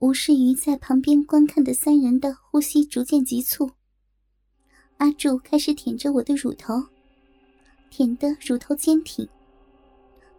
无视于在旁边观看的三人的呼吸逐渐急促，阿柱开始舔着我的乳头，舔得乳头坚挺，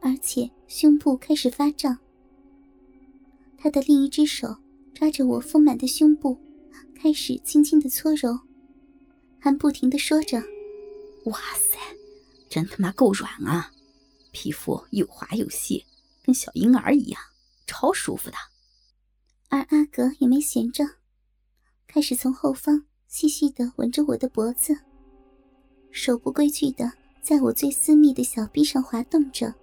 而且胸部开始发胀。他的另一只手抓着我丰满的胸部，开始轻轻的搓揉，还不停的说着：“哇塞，真他妈够软啊，皮肤又滑又细，跟小婴儿一样，超舒服的。”而阿格也没闲着，开始从后方细细的吻着我的脖子，手不规矩的在我最私密的小臂上滑动着，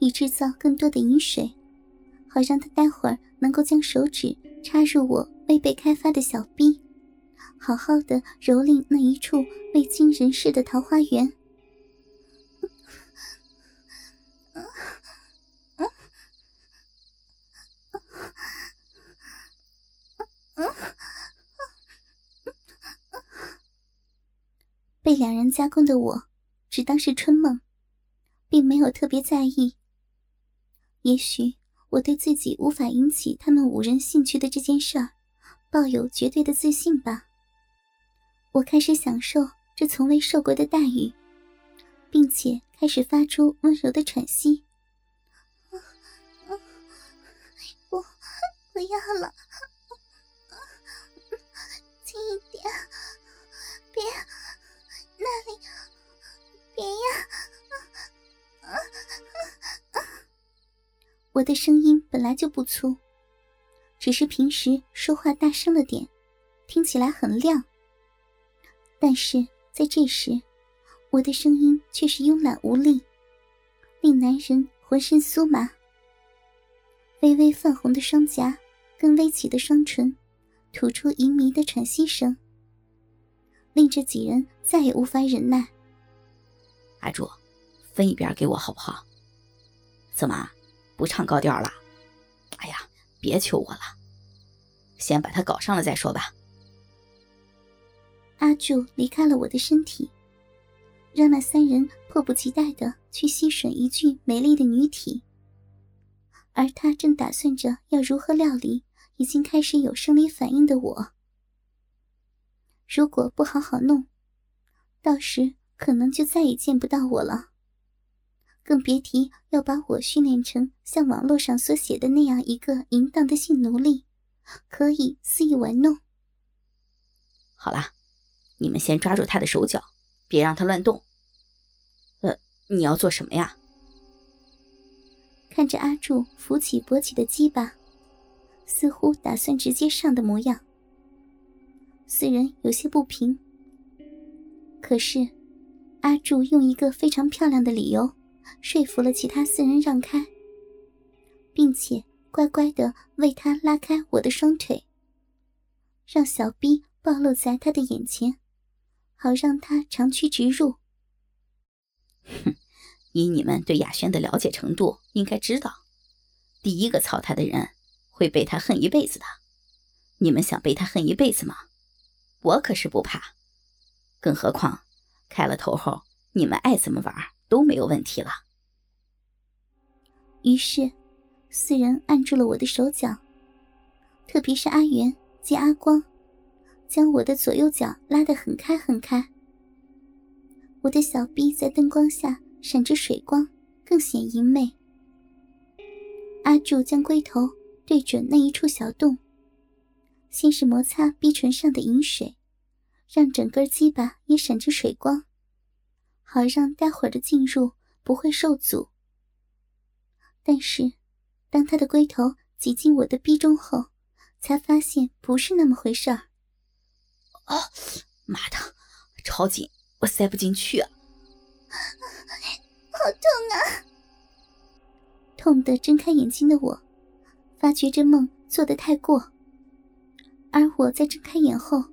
以制造更多的饮水，好让他待会儿能够将手指插入我未被开发的小臂，好好的蹂躏那一处未经人事的桃花源。被两人加工的我，只当是春梦，并没有特别在意。也许我对自己无法引起他们五人兴趣的这件事儿，抱有绝对的自信吧。我开始享受这从未受过的待遇，并且开始发出温柔的喘息。不，不要了，轻一点，别。我的声音本来就不粗，只是平时说话大声了点，听起来很亮。但是在这时，我的声音却是慵懒无力，令男人浑身酥麻。微微泛红的双颊，跟微起的双唇，吐出淫靡的喘息声。令这几人再也无法忍耐。阿柱，分一边给我好不好？怎么不唱高调了？哎呀，别求我了，先把他搞上了再说吧。阿柱离开了我的身体，让那三人迫不及待的去吸吮一具美丽的女体，而他正打算着要如何料理已经开始有生理反应的我。如果不好好弄，到时可能就再也见不到我了。更别提要把我训练成像网络上所写的那样一个淫荡的性奴隶，可以肆意玩弄。好了，你们先抓住他的手脚，别让他乱动。呃，你要做什么呀？看着阿柱扶起勃起的鸡巴，似乎打算直接上的模样。四人有些不平，可是阿柱用一个非常漂亮的理由说服了其他四人让开，并且乖乖的为他拉开我的双腿，让小逼暴露在他的眼前，好让他长驱直入。哼，以你们对雅轩的了解程度，应该知道，第一个操他的人会被他恨一辈子的。你们想被他恨一辈子吗？我可是不怕，更何况开了头后，你们爱怎么玩都没有问题了。于是，四人按住了我的手脚，特别是阿元及阿光，将我的左右脚拉得很开很开。我的小臂在灯光下闪着水光，更显淫媚。阿柱将龟头对准那一处小洞。先是摩擦逼唇上的饮水，让整根鸡巴也闪着水光，好让待会儿的进入不会受阻。但是，当他的龟头挤进我的逼中后，才发现不是那么回事儿。啊，妈的，超紧，我塞不进去啊！好痛啊！痛得睁开眼睛的我，发觉这梦做得太过。而我在睁开眼后，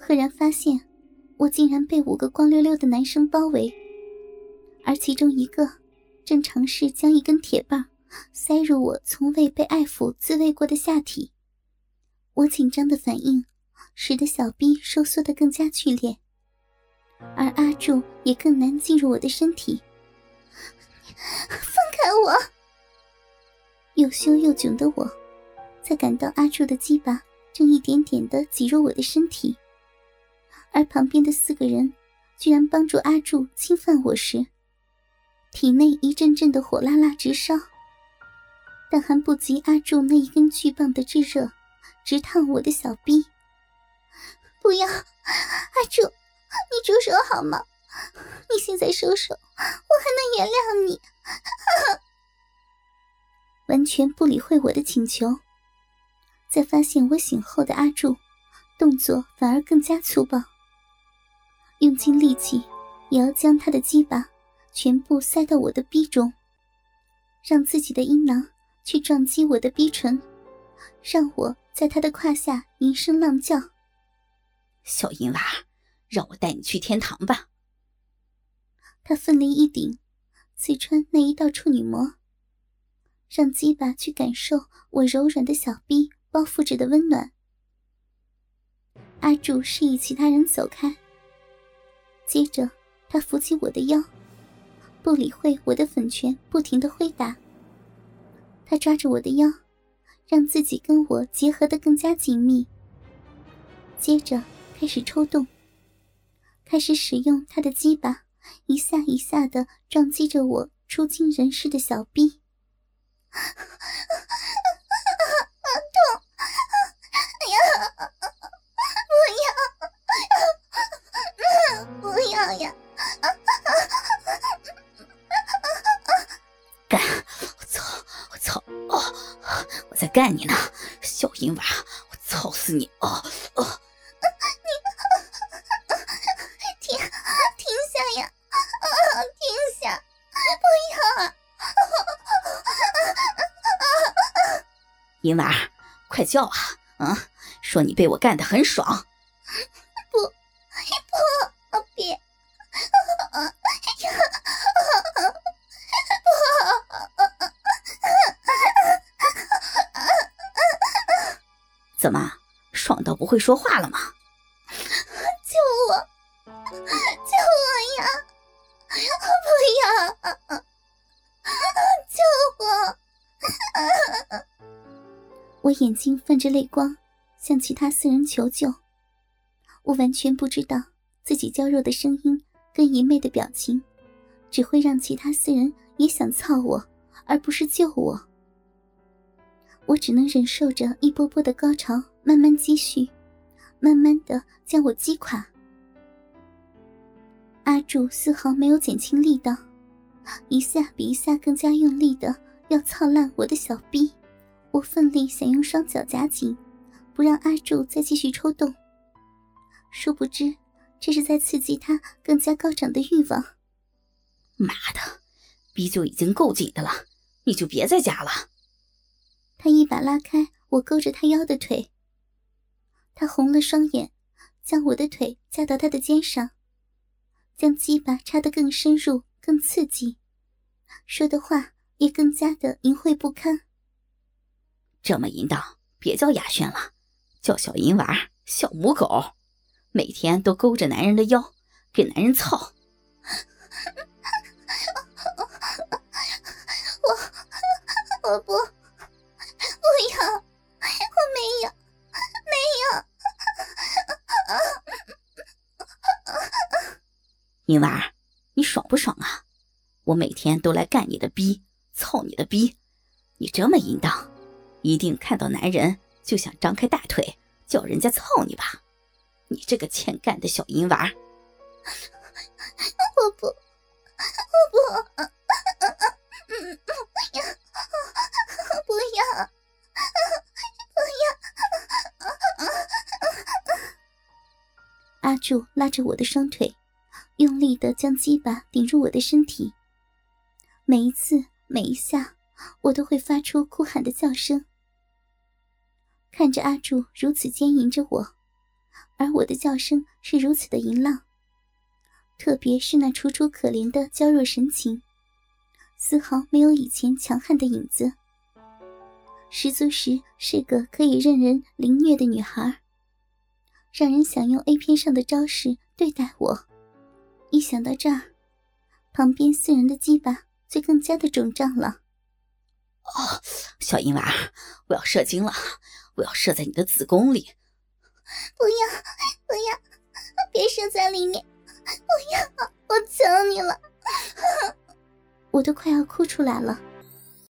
赫然发现，我竟然被五个光溜溜的男生包围，而其中一个正尝试将一根铁棒塞入我从未被爱抚滋味过的下体。我紧张的反应，使得小臂收缩的更加剧烈，而阿柱也更难进入我的身体。放开我！又羞又窘的我。在感到阿柱的鸡巴正一点点的挤入我的身体，而旁边的四个人居然帮助阿柱侵犯我时，体内一阵阵的火辣辣直烧，但还不及阿柱那一根巨棒的炙热，直烫我的小臂。不要，阿柱，你住手好吗？你现在收手，我还能原谅你。完全不理会我的请求。在发现我醒后的阿柱，动作反而更加粗暴，用尽力气也要将他的鸡巴全部塞到我的逼中，让自己的阴囊去撞击我的逼唇，让我在他的胯下吟声浪叫。小淫娃，让我带你去天堂吧。他奋力一顶，刺穿那一道处女膜，让鸡巴去感受我柔软的小臂包覆着的温暖。阿柱示意其他人走开，接着他扶起我的腰，不理会我的粉拳不停的挥打。他抓着我的腰，让自己跟我结合的更加紧密。接着开始抽动，开始使用他的鸡巴。一下一下的撞击着我出惊人世的小臂，痛！哎呀，不要，不要呀！干！我操！我操！哦，我在干你呢，小淫娃！我操死你！哦哦！银娃，快叫啊！啊，说你被我干得很爽。不，不，别！怎么，爽到不会说话了吗？救我！救我呀！不要！救我！我眼睛泛着泪光，向其他四人求救。我完全不知道自己娇弱的声音跟愚昧的表情，只会让其他四人也想操我，而不是救我。我只能忍受着一波波的高潮慢慢积蓄，慢慢的将我击垮。阿柱丝毫没有减轻力道，一下比一下更加用力的要操烂我的小臂。我奋力想用双脚夹紧，不让阿柱再继续抽动。殊不知，这是在刺激他更加高涨的欲望。妈的，逼就已经够紧的了，你就别再夹了。他一把拉开我勾着他腰的腿，他红了双眼，将我的腿架到他的肩上，将鸡巴插得更深入、更刺激，说的话也更加的淫秽不堪。这么淫荡，别叫雅轩了，叫小淫娃、小母狗，每天都勾着男人的腰，给男人操。我我不不要，我没有没有。淫娃，你爽不爽啊？我每天都来干你的逼，操你的逼，你这么淫荡。一定看到男人就想张开大腿叫人家操你吧，你这个欠干的小淫娃！我不，我不，不要，不要，不要！阿柱拉着我的双腿，用力的将鸡巴顶入我的身体，每一次，每一下，我都会发出哭喊的叫声。看着阿柱如此奸淫着我，而我的叫声是如此的淫浪，特别是那楚楚可怜的娇弱神情，丝毫没有以前强悍的影子，十足十是个可以任人凌虐的女孩，让人想用 A 片上的招式对待我。一想到这儿，旁边四人的鸡巴就更加的肿胀了。哦，小淫娃，我要射精了，我要射在你的子宫里。不要，不要，别生在里面！不要，我求你了！我都快要哭出来了。